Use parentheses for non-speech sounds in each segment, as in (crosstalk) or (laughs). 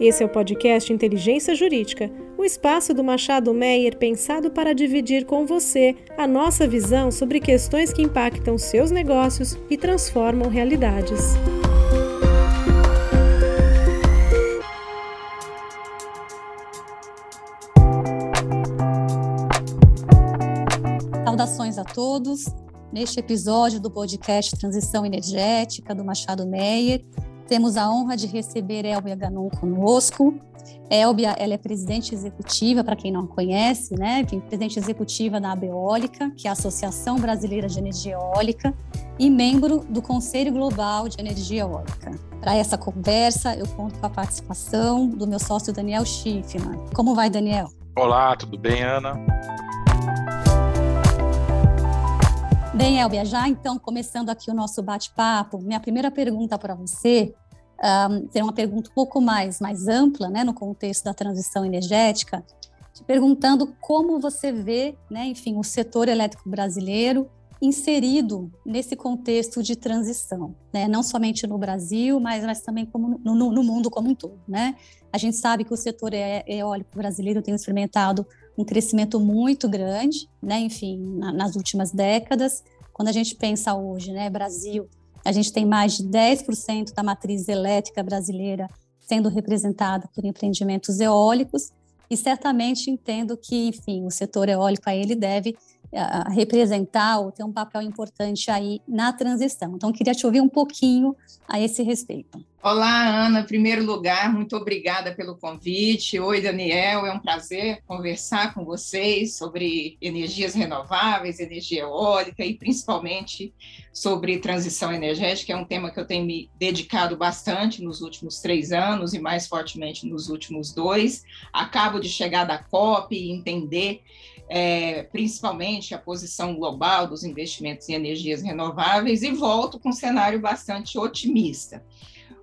Esse é o podcast Inteligência Jurídica, o espaço do Machado Meyer pensado para dividir com você a nossa visão sobre questões que impactam seus negócios e transformam realidades. Saudações a todos. Neste episódio do podcast Transição Energética do Machado Meyer, temos a honra de receber Elbia Ganon conosco. Elbia, ela é presidente executiva, para quem não conhece, né? Presidente executiva da Abeólica, que é a Associação Brasileira de Energia Eólica, e membro do Conselho Global de Energia Eólica. Para essa conversa, eu conto com a participação do meu sócio Daniel Schiffman. Como vai, Daniel? Olá, tudo bem, Ana? Bem, Elbia, já então começando aqui o nosso bate-papo, minha primeira pergunta para você um, ser uma pergunta um pouco mais, mais ampla, né, no contexto da transição energética, te perguntando como você vê, né, enfim, o setor elétrico brasileiro inserido nesse contexto de transição, né, não somente no Brasil, mas, mas também como no, no, no mundo como um todo, né? A gente sabe que o setor eólico brasileiro tem experimentado um crescimento muito grande, né? Enfim, na, nas últimas décadas. Quando a gente pensa hoje, né, Brasil, a gente tem mais de 10% da matriz elétrica brasileira sendo representada por empreendimentos eólicos, e certamente entendo que, enfim, o setor eólico aí ele deve uh, representar ou ter um papel importante aí na transição. Então, queria te ouvir um pouquinho a esse respeito. Olá, Ana. Em primeiro lugar, muito obrigada pelo convite. Oi, Daniel. É um prazer conversar com vocês sobre energias renováveis, energia eólica e principalmente sobre transição energética. É um tema que eu tenho me dedicado bastante nos últimos três anos e mais fortemente nos últimos dois. Acabo de chegar da COP e entender é, principalmente a posição global dos investimentos em energias renováveis e volto com um cenário bastante otimista.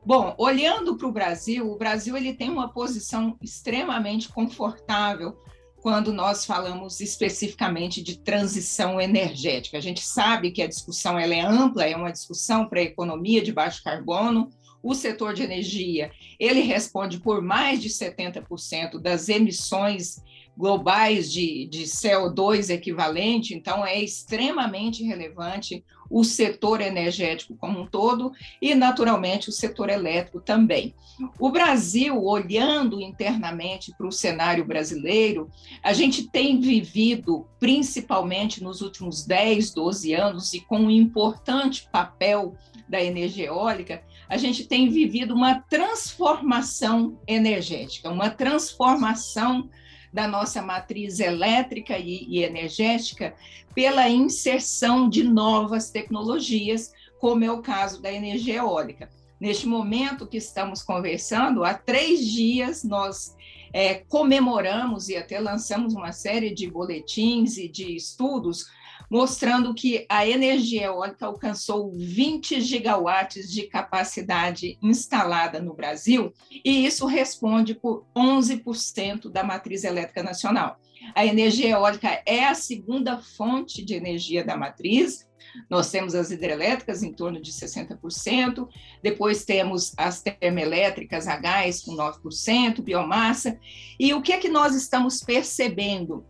Bom, olhando para o Brasil, o Brasil ele tem uma posição extremamente confortável quando nós falamos especificamente de transição energética. A gente sabe que a discussão ela é ampla, é uma discussão para a economia de baixo carbono. O setor de energia, ele responde por mais de 70% das emissões globais de, de CO2 equivalente, então é extremamente relevante o setor energético como um todo e, naturalmente, o setor elétrico também. O Brasil, olhando internamente para o cenário brasileiro, a gente tem vivido, principalmente nos últimos 10, 12 anos, e com um importante papel da energia eólica, a gente tem vivido uma transformação energética, uma transformação da nossa matriz elétrica e, e energética pela inserção de novas tecnologias, como é o caso da energia eólica. Neste momento que estamos conversando, há três dias nós é, comemoramos e até lançamos uma série de boletins e de estudos mostrando que a energia eólica alcançou 20 gigawatts de capacidade instalada no Brasil, e isso responde por 11% da matriz elétrica nacional. A energia eólica é a segunda fonte de energia da matriz. Nós temos as hidrelétricas em torno de 60%, depois temos as termoelétricas a gás com 9%, biomassa. E o que é que nós estamos percebendo?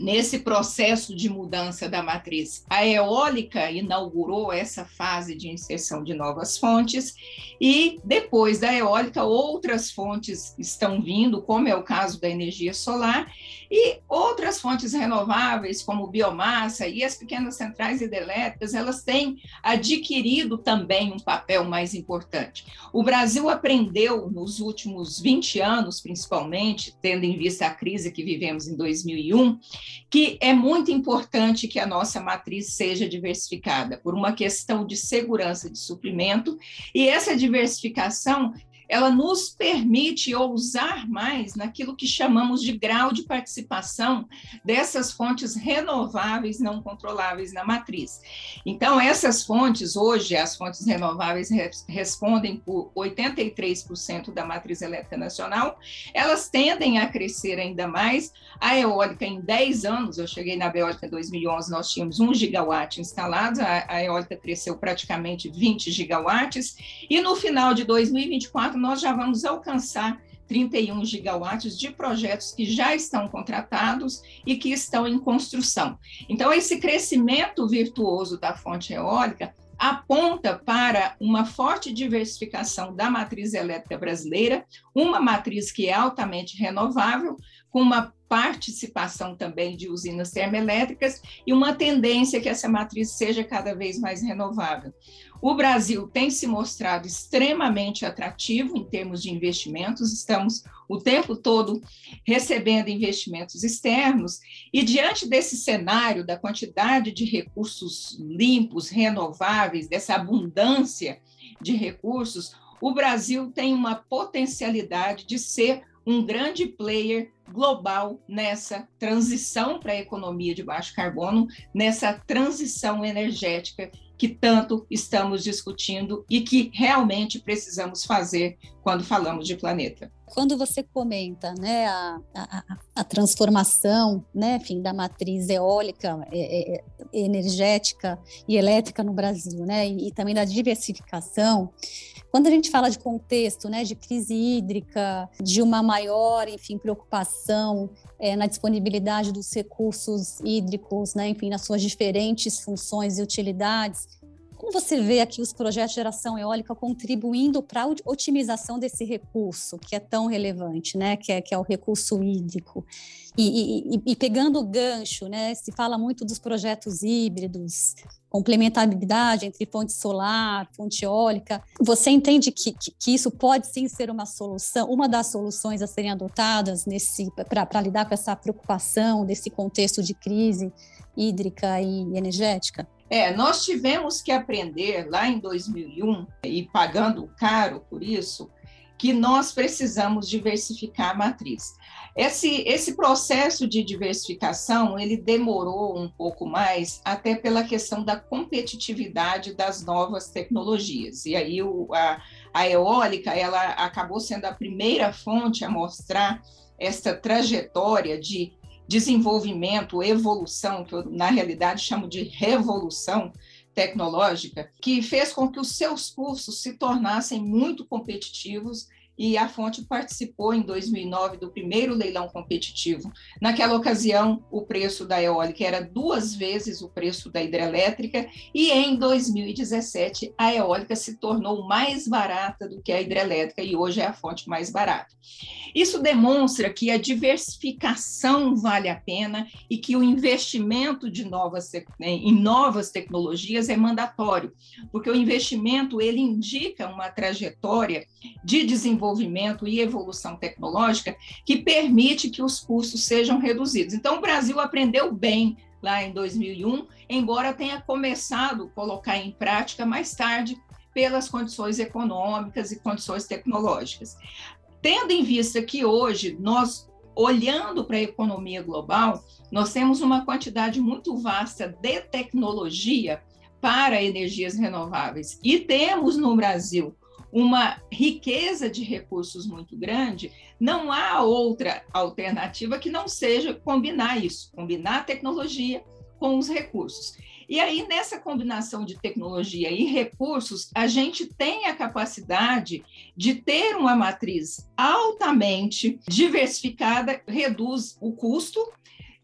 Nesse processo de mudança da matriz. A eólica inaugurou essa fase de inserção de novas fontes e depois da eólica outras fontes estão vindo, como é o caso da energia solar e outras fontes renováveis como biomassa e as pequenas centrais hidrelétricas, elas têm adquirido também um papel mais importante. O Brasil aprendeu nos últimos 20 anos, principalmente, tendo em vista a crise que vivemos em 2001, que é muito importante que a nossa matriz seja diversificada, por uma questão de segurança de suprimento, e essa diversificação ela nos permite ousar mais naquilo que chamamos de grau de participação dessas fontes renováveis não controláveis na matriz. Então, essas fontes, hoje, as fontes renováveis respondem por 83% da matriz elétrica nacional, elas tendem a crescer ainda mais. A eólica, em 10 anos, eu cheguei na eólica em 2011, nós tínhamos 1 gigawatt instalado, a, a eólica cresceu praticamente 20 gigawatts, e no final de 2024, nós já vamos alcançar 31 gigawatts de projetos que já estão contratados e que estão em construção. Então, esse crescimento virtuoso da fonte eólica aponta para uma forte diversificação da matriz elétrica brasileira, uma matriz que é altamente renovável, com uma participação também de usinas termoelétricas e uma tendência que essa matriz seja cada vez mais renovável. O Brasil tem se mostrado extremamente atrativo em termos de investimentos, estamos o tempo todo recebendo investimentos externos, e diante desse cenário da quantidade de recursos limpos, renováveis, dessa abundância de recursos, o Brasil tem uma potencialidade de ser um grande player global nessa transição para a economia de baixo carbono, nessa transição energética que tanto estamos discutindo e que realmente precisamos fazer quando falamos de planeta. Quando você comenta né, a, a, a transformação né, enfim, da matriz eólica, é, é, é, energética e elétrica no Brasil, né, e, e, também da diversificação, quando a gente fala de contexto né, de crise hídrica, de uma maior enfim, preocupação é, na disponibilidade dos recursos hídricos, né, enfim, nas suas diferentes funções e utilidades. Como você vê aqui os projetos de geração eólica contribuindo para a otimização desse recurso que é tão relevante, né, que é, que é o recurso hídrico? E, e, e pegando o gancho, né, se fala muito dos projetos híbridos, complementariedade entre fonte solar, fonte eólica. Você entende que, que, que, isso pode sim ser uma solução, uma das soluções a serem adotadas nesse para lidar com essa preocupação desse contexto de crise hídrica e energética? É, nós tivemos que aprender lá em 2001 e pagando caro por isso, que nós precisamos diversificar a matriz. Esse, esse processo de diversificação, ele demorou um pouco mais, até pela questão da competitividade das novas tecnologias. E aí o, a, a eólica, ela acabou sendo a primeira fonte a mostrar essa trajetória de desenvolvimento, evolução, que eu, na realidade chamo de revolução tecnológica, que fez com que os seus cursos se tornassem muito competitivos e a Fonte participou em 2009 do primeiro leilão competitivo. Naquela ocasião, o preço da eólica era duas vezes o preço da hidrelétrica, e em 2017, a eólica se tornou mais barata do que a hidrelétrica, e hoje é a fonte mais barata. Isso demonstra que a diversificação vale a pena e que o investimento de novas, em novas tecnologias é mandatório, porque o investimento ele indica uma trajetória de desenvolvimento desenvolvimento e evolução tecnológica que permite que os custos sejam reduzidos. Então, o Brasil aprendeu bem lá em 2001, embora tenha começado a colocar em prática mais tarde pelas condições econômicas e condições tecnológicas. Tendo em vista que hoje nós olhando para a economia global, nós temos uma quantidade muito vasta de tecnologia para energias renováveis e temos no Brasil uma riqueza de recursos muito grande, não há outra alternativa que não seja combinar isso, combinar a tecnologia com os recursos. E aí, nessa combinação de tecnologia e recursos, a gente tem a capacidade de ter uma matriz altamente diversificada, reduz o custo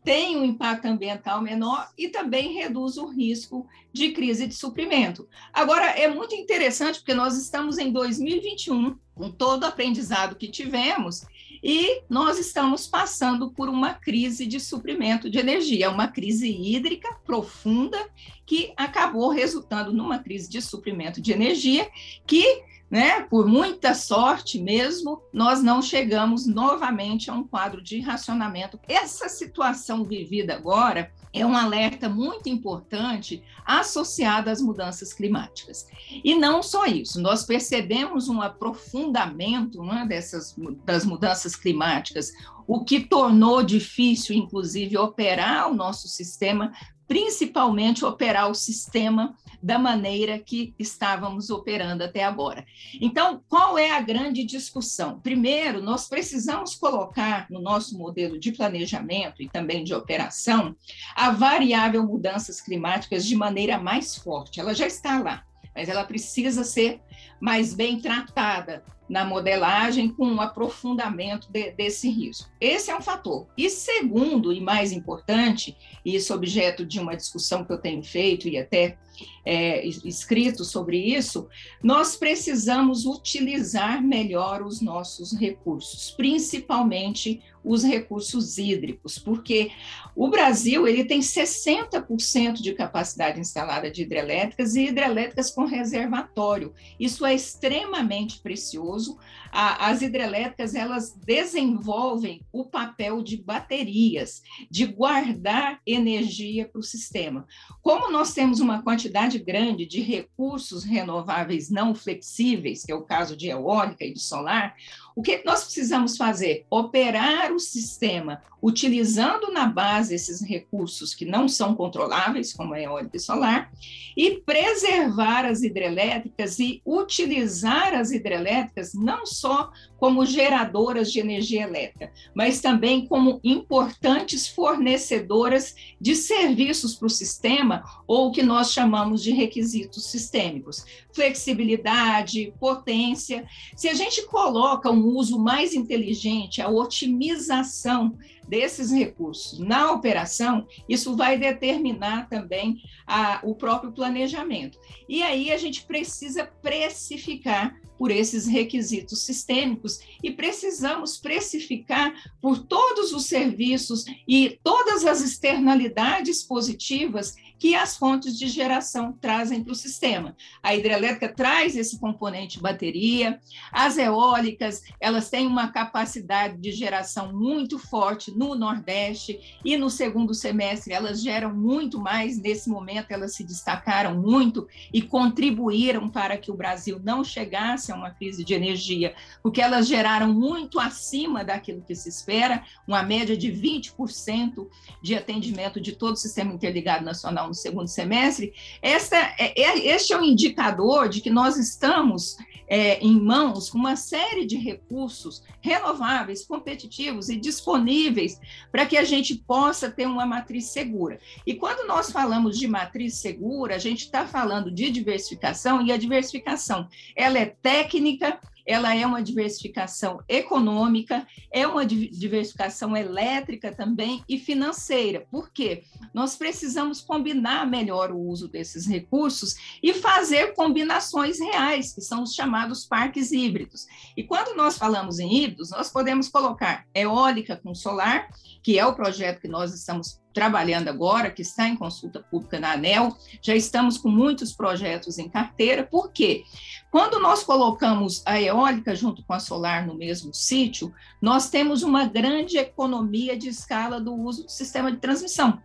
tem um impacto ambiental menor e também reduz o risco de crise de suprimento. Agora, é muito interessante porque nós estamos em 2021, com todo o aprendizado que tivemos, e nós estamos passando por uma crise de suprimento de energia, uma crise hídrica profunda que acabou resultando numa crise de suprimento de energia que né? Por muita sorte mesmo, nós não chegamos novamente a um quadro de racionamento. Essa situação vivida agora é um alerta muito importante associado às mudanças climáticas. E não só isso, nós percebemos um aprofundamento né, dessas das mudanças climáticas, o que tornou difícil, inclusive, operar o nosso sistema principalmente operar o sistema da maneira que estávamos operando até agora. Então, qual é a grande discussão? Primeiro, nós precisamos colocar no nosso modelo de planejamento e também de operação a variável mudanças climáticas de maneira mais forte. Ela já está lá, mas ela precisa ser mais bem tratada na modelagem com um aprofundamento de, desse risco. Esse é um fator. E segundo, e mais importante, e isso objeto de uma discussão que eu tenho feito e até é, escrito sobre isso, nós precisamos utilizar melhor os nossos recursos, principalmente os recursos hídricos, porque o Brasil ele tem 60% de capacidade instalada de hidrelétricas e hidrelétricas com reservatório. Isso é extremamente precioso. A, as hidrelétricas elas desenvolvem o papel de baterias, de guardar energia para o sistema. Como nós temos uma quantidade grande de recursos renováveis não flexíveis, que é o caso de eólica e de solar, o que nós precisamos fazer? Operar o sistema utilizando na base esses recursos que não são controláveis, como a eólica e solar, e preservar as hidrelétricas e utilizar as hidrelétricas não só como geradoras de energia elétrica, mas também como importantes fornecedoras de serviços para o sistema, ou o que nós chamamos de requisitos sistêmicos. Flexibilidade, potência. Se a gente coloca um uso mais inteligente, a otimização desses recursos na operação, isso vai determinar também a, o próprio planejamento. E aí a gente precisa precificar por esses requisitos sistêmicos e precisamos precificar por todos os serviços e todas as externalidades positivas que as fontes de geração trazem para o sistema. A hidrelétrica traz esse componente bateria, as eólicas, elas têm uma capacidade de geração muito forte no Nordeste e no segundo semestre elas geram muito mais, nesse momento elas se destacaram muito e contribuíram para que o Brasil não chegasse a uma crise de energia, porque elas geraram muito acima daquilo que se espera, uma média de 20% de atendimento de todo o sistema interligado nacional no segundo semestre, esta, é, é, este é um indicador de que nós estamos é, em mãos com uma série de recursos renováveis, competitivos e disponíveis para que a gente possa ter uma matriz segura. E quando nós falamos de matriz segura, a gente está falando de diversificação, e a diversificação ela é técnica, ela é uma diversificação econômica, é uma diversificação elétrica também e financeira. Por quê? Nós precisamos combinar melhor o uso desses recursos e fazer combinações reais, que são os chamados parques híbridos. E quando nós falamos em híbridos, nós podemos colocar eólica com solar, que é o projeto que nós estamos trabalhando agora, que está em consulta pública na ANEL, já estamos com muitos projetos em carteira, por quê? Quando nós colocamos a eólica junto com a solar no mesmo sítio, nós temos uma grande economia de escala do uso do sistema de transmissão.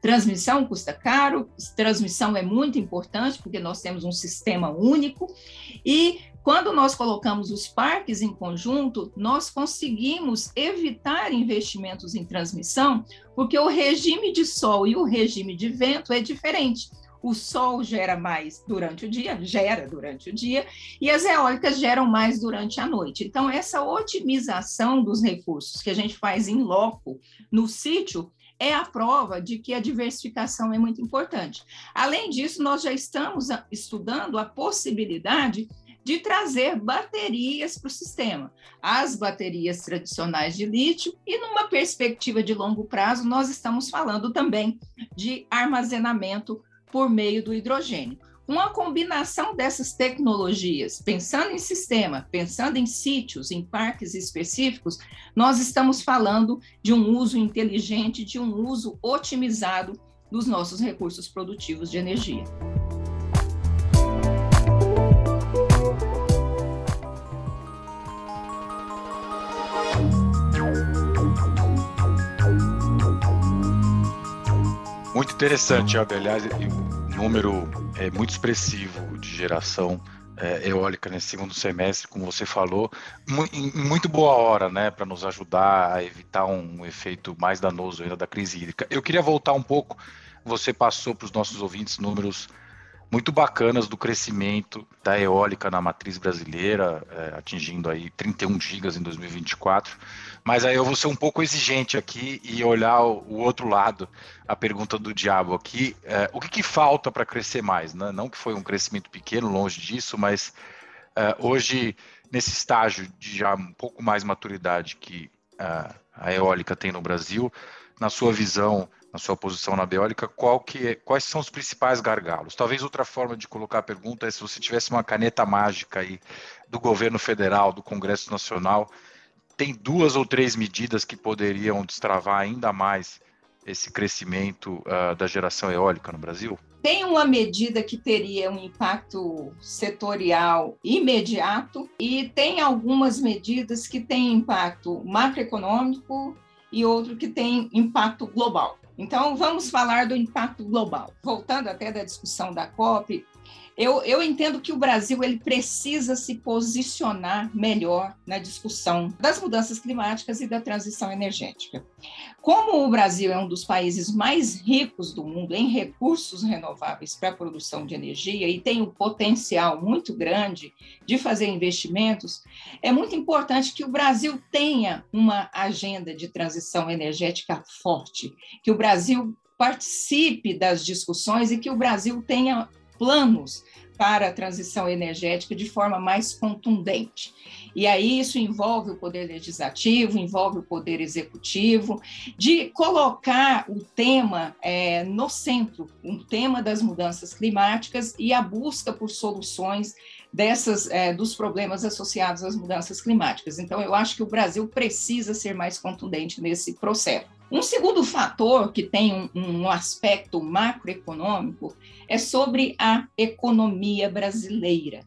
Transmissão custa caro, transmissão é muito importante, porque nós temos um sistema único, e quando nós colocamos os parques em conjunto, nós conseguimos evitar investimentos em transmissão, porque o regime de sol e o regime de vento é diferente. O sol gera mais durante o dia, gera durante o dia, e as eólicas geram mais durante a noite. Então, essa otimização dos recursos que a gente faz em loco no sítio é a prova de que a diversificação é muito importante. Além disso, nós já estamos estudando a possibilidade de trazer baterias para o sistema, as baterias tradicionais de lítio, e numa perspectiva de longo prazo, nós estamos falando também de armazenamento por meio do hidrogênio. Uma combinação dessas tecnologias, pensando em sistema, pensando em sítios, em parques específicos, nós estamos falando de um uso inteligente, de um uso otimizado dos nossos recursos produtivos de energia. Muito interessante, Abel. Aliás, número é muito expressivo de geração é, eólica nesse segundo semestre, como você falou, em muito boa hora, né, para nos ajudar a evitar um efeito mais danoso ainda da crise hídrica. Eu queria voltar um pouco, você passou para os nossos ouvintes números muito bacanas do crescimento da eólica na matriz brasileira, é, atingindo aí 31 gigas em 2024. Mas aí eu vou ser um pouco exigente aqui e olhar o, outro lado, a pergunta do diabo aqui. É, o que, que falta para crescer mais? Né? Não que foi um crescimento pequeno, longe disso, mas uh, hoje, nesse estágio de já um pouco mais maturidade que uh, a eólica tem no Brasil, na sua visão, na sua posição na eólica, qual que é, quais são os principais gargalos? Talvez outra forma de colocar a pergunta é se você tivesse uma caneta mágica aí do governo federal, do Congresso Nacional, tem duas ou três medidas que poderiam destravar ainda mais esse crescimento uh, da geração eólica no Brasil? Tem uma medida que teria um impacto setorial imediato e tem algumas medidas que têm impacto macroeconômico e outro que tem impacto global. Então, vamos falar do impacto global. Voltando até da discussão da COP, eu, eu entendo que o Brasil ele precisa se posicionar melhor na discussão das mudanças climáticas e da transição energética. Como o Brasil é um dos países mais ricos do mundo em recursos renováveis para a produção de energia e tem um potencial muito grande de fazer investimentos, é muito importante que o Brasil tenha uma agenda de transição energética forte, que o Brasil participe das discussões e que o Brasil tenha planos para a transição energética de forma mais contundente. E aí isso envolve o poder legislativo, envolve o poder executivo, de colocar o tema é, no centro, o um tema das mudanças climáticas e a busca por soluções dessas é, dos problemas associados às mudanças climáticas. Então, eu acho que o Brasil precisa ser mais contundente nesse processo. Um segundo fator que tem um, um, aspecto macroeconômico é sobre a economia brasileira.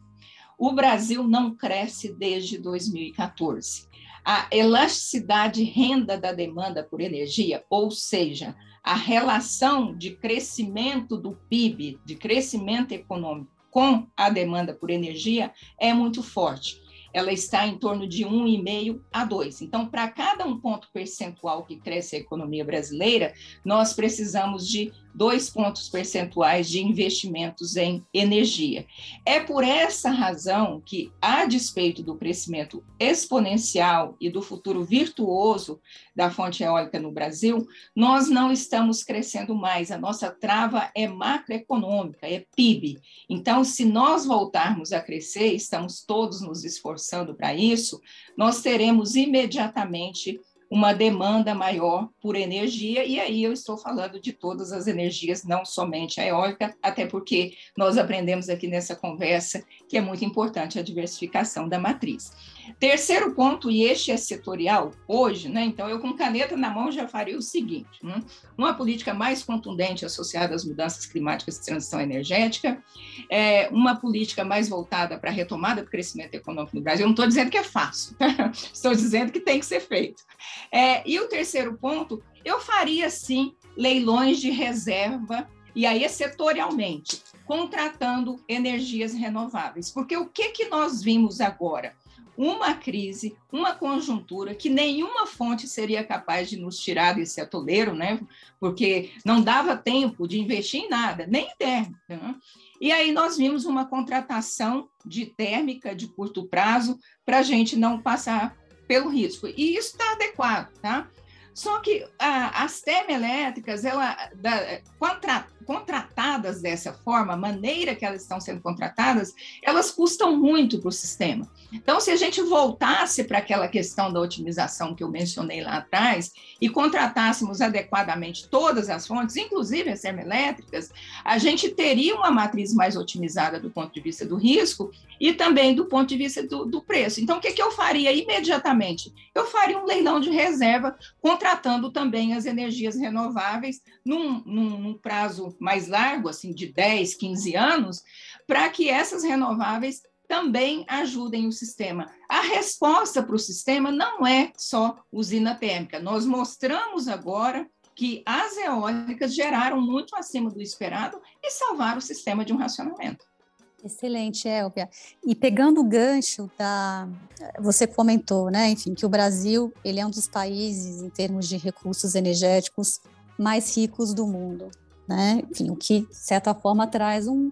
O Brasil não cresce desde 2014. A elasticidade renda da demanda por energia, ou seja, a relação de crescimento do PIB, de crescimento econômico com a demanda por energia, é muito forte ela está em torno de 1,5 a 2. Então, para cada um ponto percentual que cresce a economia brasileira, nós precisamos de dois pontos percentuais de investimentos em energia. É por essa razão que, a despeito do crescimento exponencial e do futuro virtuoso da fonte eólica no Brasil, nós não estamos crescendo mais. A nossa trava é macroeconômica, é PIB. Então, se nós voltarmos a crescer, estamos todos nos esforçando para isso, nós teremos imediatamente uma demanda maior por energia, e aí eu estou falando de todas as energias, não somente a eólica, até porque nós aprendemos aqui nessa conversa que é muito importante a diversificação da matriz. Terceiro ponto, e este é setorial hoje, né? Então, eu com caneta na mão já faria o seguinte: né? uma política mais contundente associada às mudanças climáticas e transição energética, é, uma política mais voltada para a retomada do crescimento econômico no Brasil. Eu não estou dizendo que é fácil, (laughs) estou dizendo que tem que ser feito. É, e o terceiro ponto, eu faria sim leilões de reserva e aí é setorialmente, contratando energias renováveis. Porque o que, que nós vimos agora? Uma crise, uma conjuntura que nenhuma fonte seria capaz de nos tirar desse atoleiro, né? Porque não dava tempo de investir em nada, nem em térmica. Né? E aí nós vimos uma contratação de térmica de curto prazo para a gente não passar pelo risco. E isso está adequado, tá? Só que a, as termoelétricas, ela, da, contra, contratadas dessa forma, a maneira que elas estão sendo contratadas, elas custam muito para o sistema. Então, se a gente voltasse para aquela questão da otimização que eu mencionei lá atrás e contratássemos adequadamente todas as fontes, inclusive as termoelétricas, a gente teria uma matriz mais otimizada do ponto de vista do risco e também do ponto de vista do, do preço. Então, o que, que eu faria imediatamente? Eu faria um leilão de reserva, contratando também as energias renováveis num, num, num prazo mais largo, assim, de 10, 15 anos, para que essas renováveis também ajudem o sistema. A resposta para o sistema não é só usina térmica. Nós mostramos agora que as eólicas geraram muito acima do esperado e salvaram o sistema de um racionamento. Excelente, Elvia. E pegando o gancho da, você comentou, né, enfim, que o Brasil ele é um dos países em termos de recursos energéticos mais ricos do mundo, né? Enfim, o que de certa forma traz um,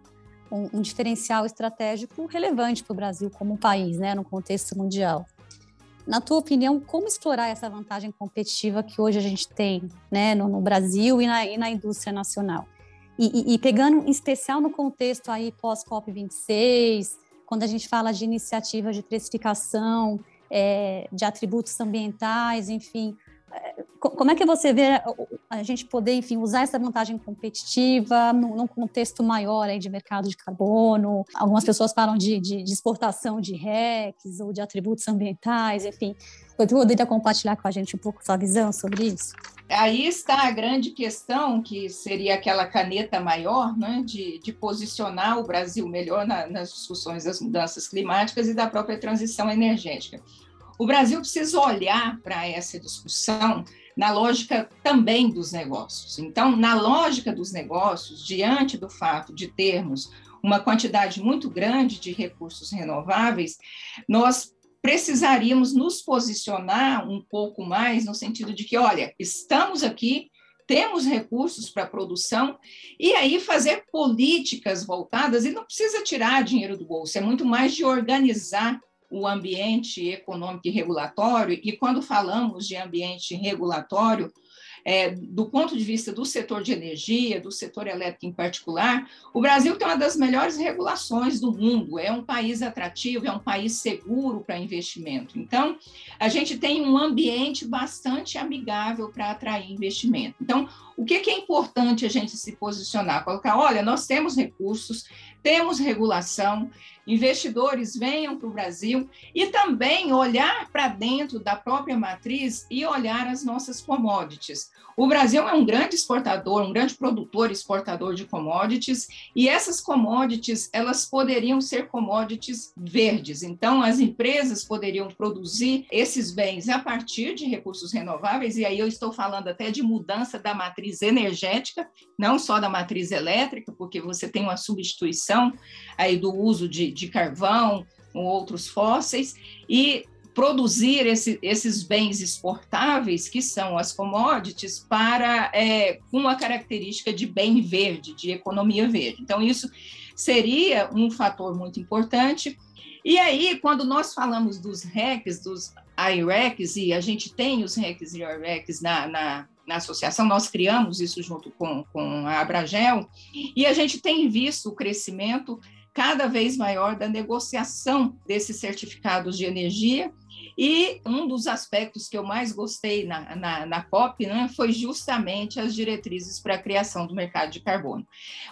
um, um diferencial estratégico relevante para o Brasil como país, né, no contexto mundial. Na tua opinião, como explorar essa vantagem competitiva que hoje a gente tem né, no, no Brasil e na, e na, indústria nacional? E, e, e, pegando em especial no contexto aí pós-COP26, quando a gente fala de iniciativa de precificação, é, de atributos ambientais, enfim, como é que você vê a gente poder, enfim, usar essa vantagem competitiva num, contexto maior aí de mercado de carbono? Algumas pessoas falam de, de, de exportação de RECs ou de atributos ambientais, enfim. Você poderia compartilhar com a gente um pouco sua visão sobre isso? Aí está a grande questão, que seria aquela caneta maior, né, de, de posicionar o Brasil melhor na, nas discussões das mudanças climáticas e da própria transição energética. O Brasil precisa olhar para essa discussão na lógica também dos negócios. Então, na lógica dos negócios, diante do fato de termos uma quantidade muito grande de recursos renováveis, nós precisaríamos nos posicionar um pouco mais no sentido de que, olha, estamos aqui, temos recursos para produção, e aí fazer políticas voltadas, e não precisa tirar dinheiro do bolso, é muito mais de organizar o ambiente econômico e regulatório, e quando falamos de ambiente regulatório, é, do ponto de vista do setor de energia, do setor elétrico em particular, o Brasil tem uma das melhores regulações do mundo, é um país atrativo, é um país seguro para investimento. Então, a gente tem um ambiente bastante amigável para atrair investimento. Então, o que, que é importante a gente se posicionar? Colocar, olha, nós temos recursos, temos regulação, investidores venham para o Brasil e também olhar para dentro da própria matriz e olhar as nossas commodities. O Brasil é um grande exportador, um grande produtor exportador de commodities e essas commodities elas poderiam ser commodities verdes. Então as empresas poderiam produzir esses bens a partir de recursos renováveis e aí eu estou falando até de mudança da matriz energética, não só da matriz elétrica, porque você tem uma substituição aí do uso de, de carvão ou outros fósseis, e produzir esse, esses bens exportáveis, que são as commodities, para é, com a característica de bem verde, de economia verde. Então, isso seria um fator muito importante. E aí, quando nós falamos dos RECs, dos IRECs, e a gente tem os RECs e IRECs na, na, na associação, nós criamos isso junto com, com a Abragel, e a gente tem visto o crescimento cada vez maior da negociação desses certificados de energia. E um dos aspectos que eu mais gostei na, na, na COP né, foi justamente as diretrizes para a criação do mercado de carbono.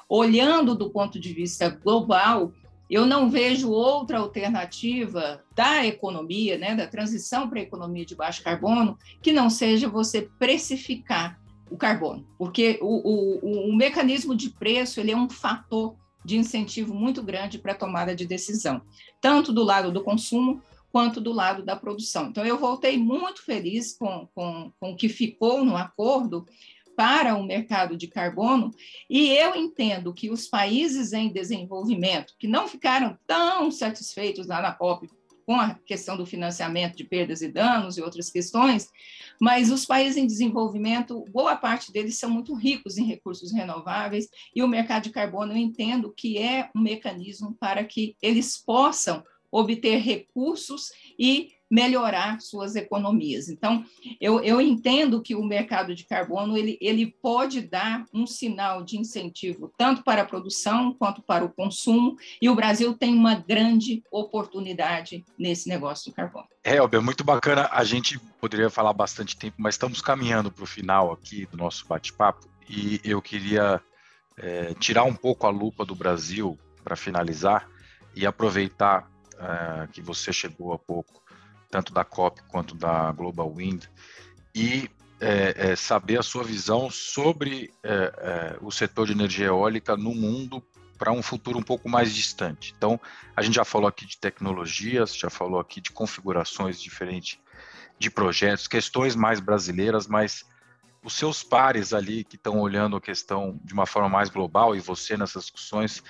Olhando do ponto de vista global, eu não vejo outra alternativa da economia, né, da transição para a economia de baixo carbono, que não seja você precificar o carbono, porque o, o, o mecanismo de preço ele é um fator de incentivo muito grande para a tomada de decisão, tanto do lado do consumo quanto do lado da produção. Então, eu voltei muito feliz com, com, com o que ficou no acordo para o mercado de carbono, e eu entendo que os países em desenvolvimento, que não ficaram tão satisfeitos lá na COP com a questão do financiamento de perdas e danos e outras questões, mas os países em desenvolvimento, boa parte deles são muito ricos em recursos renováveis, e o mercado de carbono eu entendo que é um mecanismo para que eles possam obter recursos e melhorar suas economias. Então, eu, eu entendo que o mercado de carbono ele, ele pode dar um sinal de incentivo tanto para a produção quanto para o consumo, e o Brasil tem uma grande oportunidade nesse negócio do carbono. É, Elber, muito bacana. A gente poderia falar bastante tempo, mas estamos caminhando para o final aqui do nosso bate-papo, e eu queria é, tirar um pouco a lupa do Brasil para finalizar e aproveitar é, que você chegou há pouco tanto da COP quanto da Global Wind, e é, é, saber a sua visão sobre é, é o setor de energia eólica no mundo para um futuro um pouco mais distante. Então, a gente já falou aqui de tecnologias, já falou aqui de configurações diferentes de projetos, questões mais brasileiras, mas os seus pares ali que estão olhando a questão de uma forma mais global e você nessas discussões,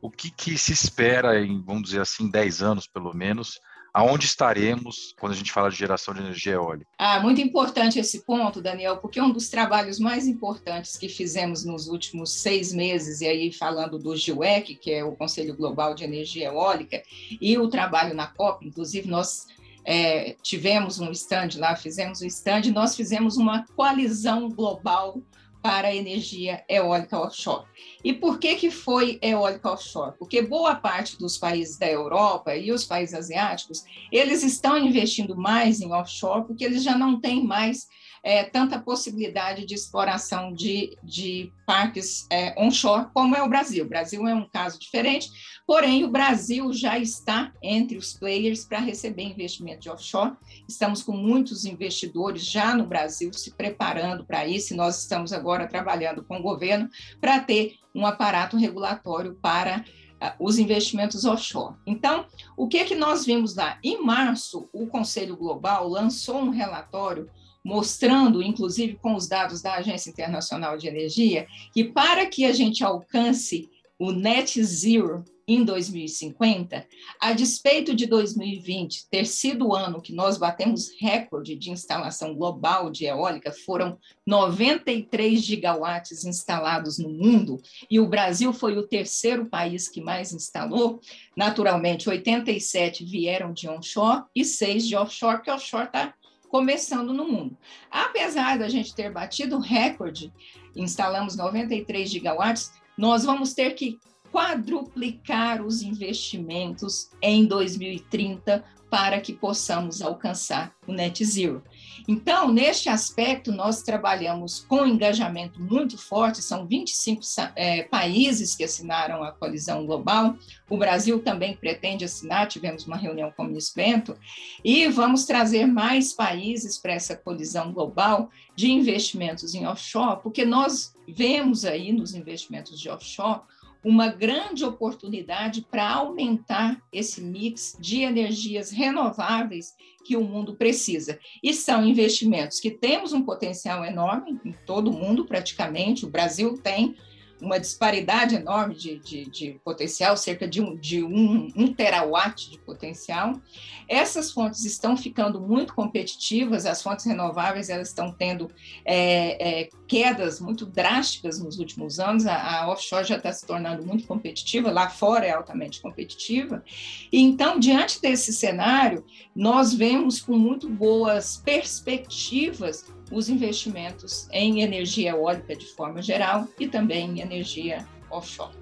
o que, que se espera em, vamos dizer assim, 10 anos pelo menos, aonde estaremos quando a gente fala de geração de energia eólica? Ah, muito importante esse ponto, Daniel, porque um dos trabalhos mais importantes que fizemos nos últimos seis meses, e aí falando do GIUEC, que é o Conselho Global de Energia Eólica, e o trabalho na COP, inclusive nós é, tivemos um stand lá, fizemos um stand, nós fizemos uma coalizão global para a energia eólica offshore. E por que, que foi eólica offshore? Porque boa parte dos países da Europa e os países asiáticos, eles estão investindo mais em offshore porque eles já não têm mais é, tanta possibilidade de exploração de, de parques é, onshore como é o Brasil. O Brasil é um caso diferente, porém o Brasil já está entre os players para receber investimento de offshore. Estamos com muitos investidores já no Brasil se preparando para isso, e nós estamos agora trabalhando com o governo para ter um aparato regulatório para uh, os investimentos offshore. Então, o que é que nós vimos lá? Em março, o Conselho Global lançou um relatório mostrando, inclusive com os dados da Agência Internacional de Energia, que para que a gente alcance o net zero em 2050, a despeito de 2020 ter sido o ano que nós batemos recorde de instalação global de eólica, foram 93 gigawatts instalados no mundo, e o Brasil foi o terceiro país que mais instalou. Naturalmente, 87 vieram de onshore e 6 de offshore, que offshore está começando no mundo. Apesar da gente ter batido o recorde, instalamos 93 gigawatts, nós vamos ter que quadruplicar os investimentos em 2030 para que possamos alcançar o net zero. Então, neste aspecto, nós trabalhamos com engajamento muito forte, são 25 é, países que assinaram a coalizão global, o Brasil também pretende assinar, tivemos uma reunião com o ministro Bento, e vamos trazer mais países para essa coalizão global de investimentos em offshore, porque nós vemos aí nos investimentos de offshore uma grande oportunidade para aumentar esse mix de energias renováveis que o mundo precisa. E são investimentos que temos um potencial enorme em todo o mundo, praticamente. O Brasil tem uma disparidade enorme de, de, de, potencial, cerca de, um, de um, um terawatt de potencial. Essas fontes estão ficando muito competitivas, as fontes renováveis elas estão tendo é, é, quedas muito drásticas nos últimos anos, a, a offshore já está se tornando muito competitiva, lá fora é altamente competitiva. E, então, diante desse cenário, nós vemos com muito boas perspectivas os investimentos em energia eólica de forma geral e também em energia offshore.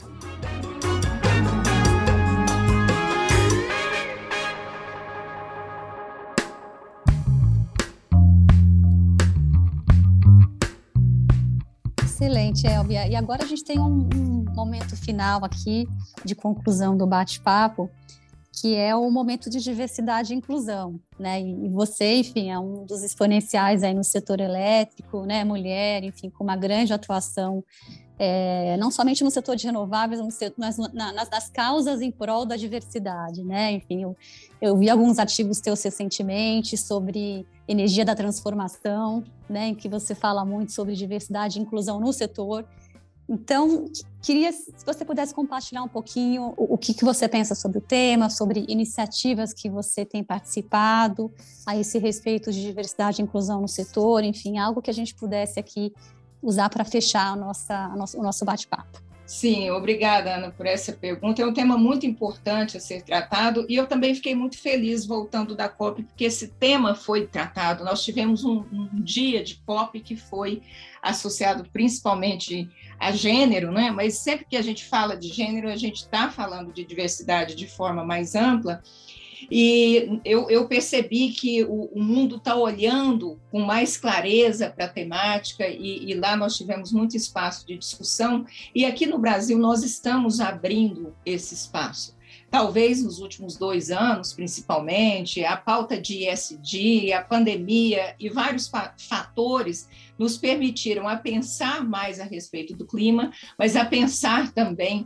Excelente, Elvia. E agora a gente tem um, um momento final aqui de conclusão do bate-papo que é o momento de diversidade e inclusão, né? E você, enfim, é um dos exponenciais aí no setor elétrico, né? Mulher, enfim, com uma grande atuação, é, não somente no setor de renováveis, mas na, nas, nas, causas em prol da diversidade, né? Enfim, eu, eu vi alguns artigos teus recentemente sobre energia da transformação, né? Em que você fala muito sobre diversidade e inclusão no setor. Então, queria se você pudesse compartilhar um pouquinho o, o que, que você pensa sobre o tema, sobre iniciativas que você tem participado a esse respeito de diversidade e inclusão no setor, enfim, algo que a gente pudesse aqui usar para fechar a nossa, a nosso, o nosso bate-papo. Sim, obrigada, Ana, por essa pergunta. É um tema muito importante a ser tratado e eu também fiquei muito feliz voltando da COP, porque esse tema foi tratado. Nós tivemos um, um dia de COP que foi associado principalmente a gênero, né? mas sempre que a gente fala de gênero, a gente está falando de diversidade de forma mais ampla. E eu, eu percebi que o, o mundo está olhando com mais clareza para a temática, e, e lá nós tivemos muito espaço de discussão, e aqui no Brasil nós estamos abrindo esse espaço talvez nos últimos dois anos, principalmente, a pauta de ESG, a pandemia e vários fatores nos permitiram a pensar mais a respeito do clima, mas a pensar também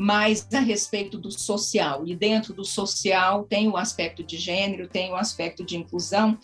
mais a respeito do social. E dentro do social tem o aspecto de gênero, tem o aspecto de inclusão.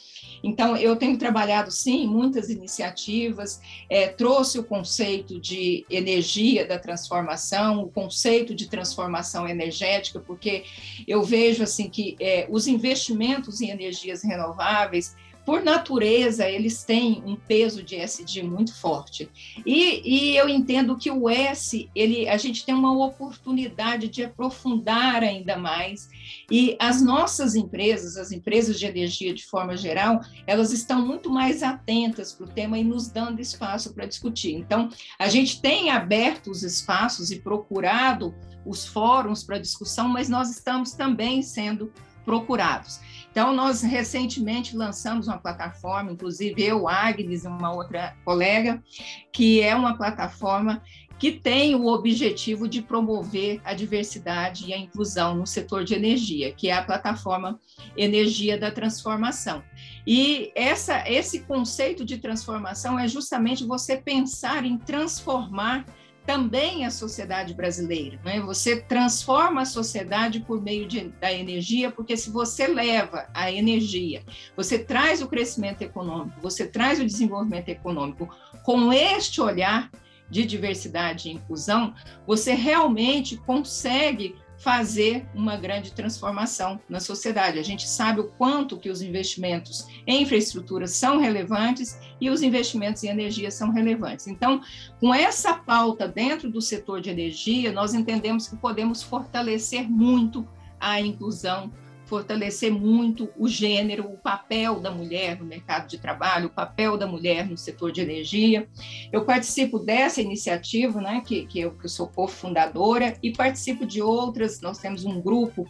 Então, eu tenho trabalhado, sim, muitas iniciativas, é, trouxe o conceito de energia da transformação, o conceito de transformação energética, porque eu vejo assim que é, os investimentos em energias renováveis por natureza, eles têm um peso de SD muito forte. E, e, eu entendo que o S, ele, a gente tem uma oportunidade de aprofundar ainda mais. E as nossas empresas, as empresas de energia de forma geral, elas estão muito mais atentas para o tema e nos dando espaço para discutir. Então, a gente tem aberto os espaços e procurado os fóruns para discussão, mas nós estamos também sendo procurados. Então, nós recentemente lançamos uma plataforma, inclusive eu, Agnes uma outra colega, que é uma plataforma que tem o objetivo de promover a diversidade e a inclusão no setor de energia, que é a plataforma Energia da Transformação. E essa, esse conceito de transformação é justamente você pensar em transformar também a sociedade brasileira. Né? Você transforma a sociedade por meio de, da energia, porque se você leva a energia, você traz o crescimento econômico, você traz o desenvolvimento econômico com este olhar de diversidade e inclusão, você realmente consegue fazer uma grande transformação na sociedade. A gente sabe o quanto que os investimentos em infraestrutura são relevantes e os investimentos em energia são relevantes. Então, com essa pauta dentro do setor de energia, nós entendemos que podemos fortalecer muito a inclusão fortalecer muito o gênero, o papel da mulher no mercado de trabalho, o papel da mulher no setor de energia. Eu participo dessa iniciativa, né, que, que eu, que eu sou cofundadora, e participo de outras. Nós temos um grupo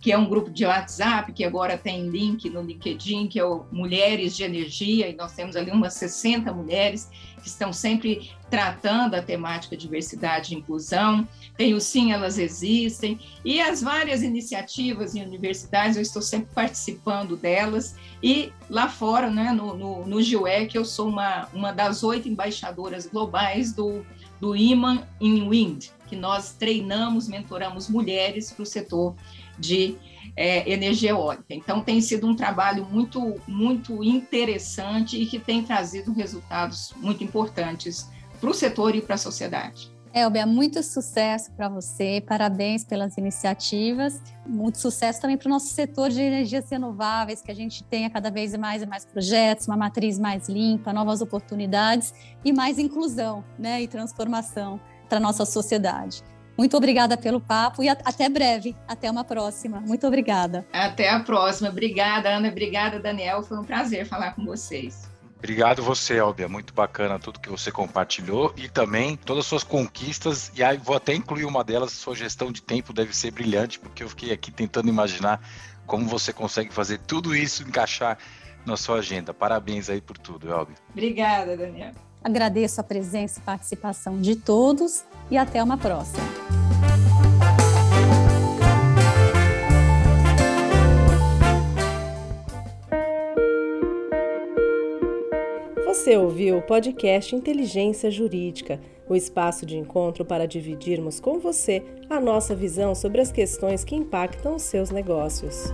que é um grupo de WhatsApp, que agora tem link no LinkedIn, que é o Mulheres de Energia, e nós temos ali umas 60 mulheres que estão sempre tratando a temática diversidade e inclusão. Tem o Sim, Elas Existem, e as várias iniciativas em universidades, eu estou sempre participando delas, e lá fora, né, no, no, no GIUEC, eu sou uma, uma das oito embaixadoras globais do, do Iman in Wind, que nós treinamos, mentoramos mulheres para o setor de é, energia eólica. Então, tem sido um trabalho muito, muito interessante e que tem trazido resultados muito importantes para o setor e para a sociedade. Elbia, muito sucesso para você, parabéns pelas iniciativas, muito sucesso também para o nosso setor de energias renováveis, que a gente tenha cada vez mais e mais projetos, uma matriz mais limpa, novas oportunidades e mais inclusão né, e transformação para a nossa sociedade. Muito obrigada pelo papo e até breve. Até uma próxima. Muito obrigada. Até a próxima. Obrigada, Ana. Obrigada, Daniel. Foi um prazer falar com vocês. Obrigado você, Albia. Muito bacana tudo que você compartilhou e também todas as suas conquistas. E aí vou até incluir uma delas, sua gestão de tempo deve ser brilhante, porque eu fiquei aqui tentando imaginar como você consegue fazer tudo isso encaixar na sua agenda. Parabéns aí por tudo, Albia. Obrigada, Daniel. Agradeço a presença e participação de todos e até uma próxima. Você ouviu o podcast Inteligência Jurídica, o espaço de encontro para dividirmos com você a nossa visão sobre as questões que impactam os seus negócios.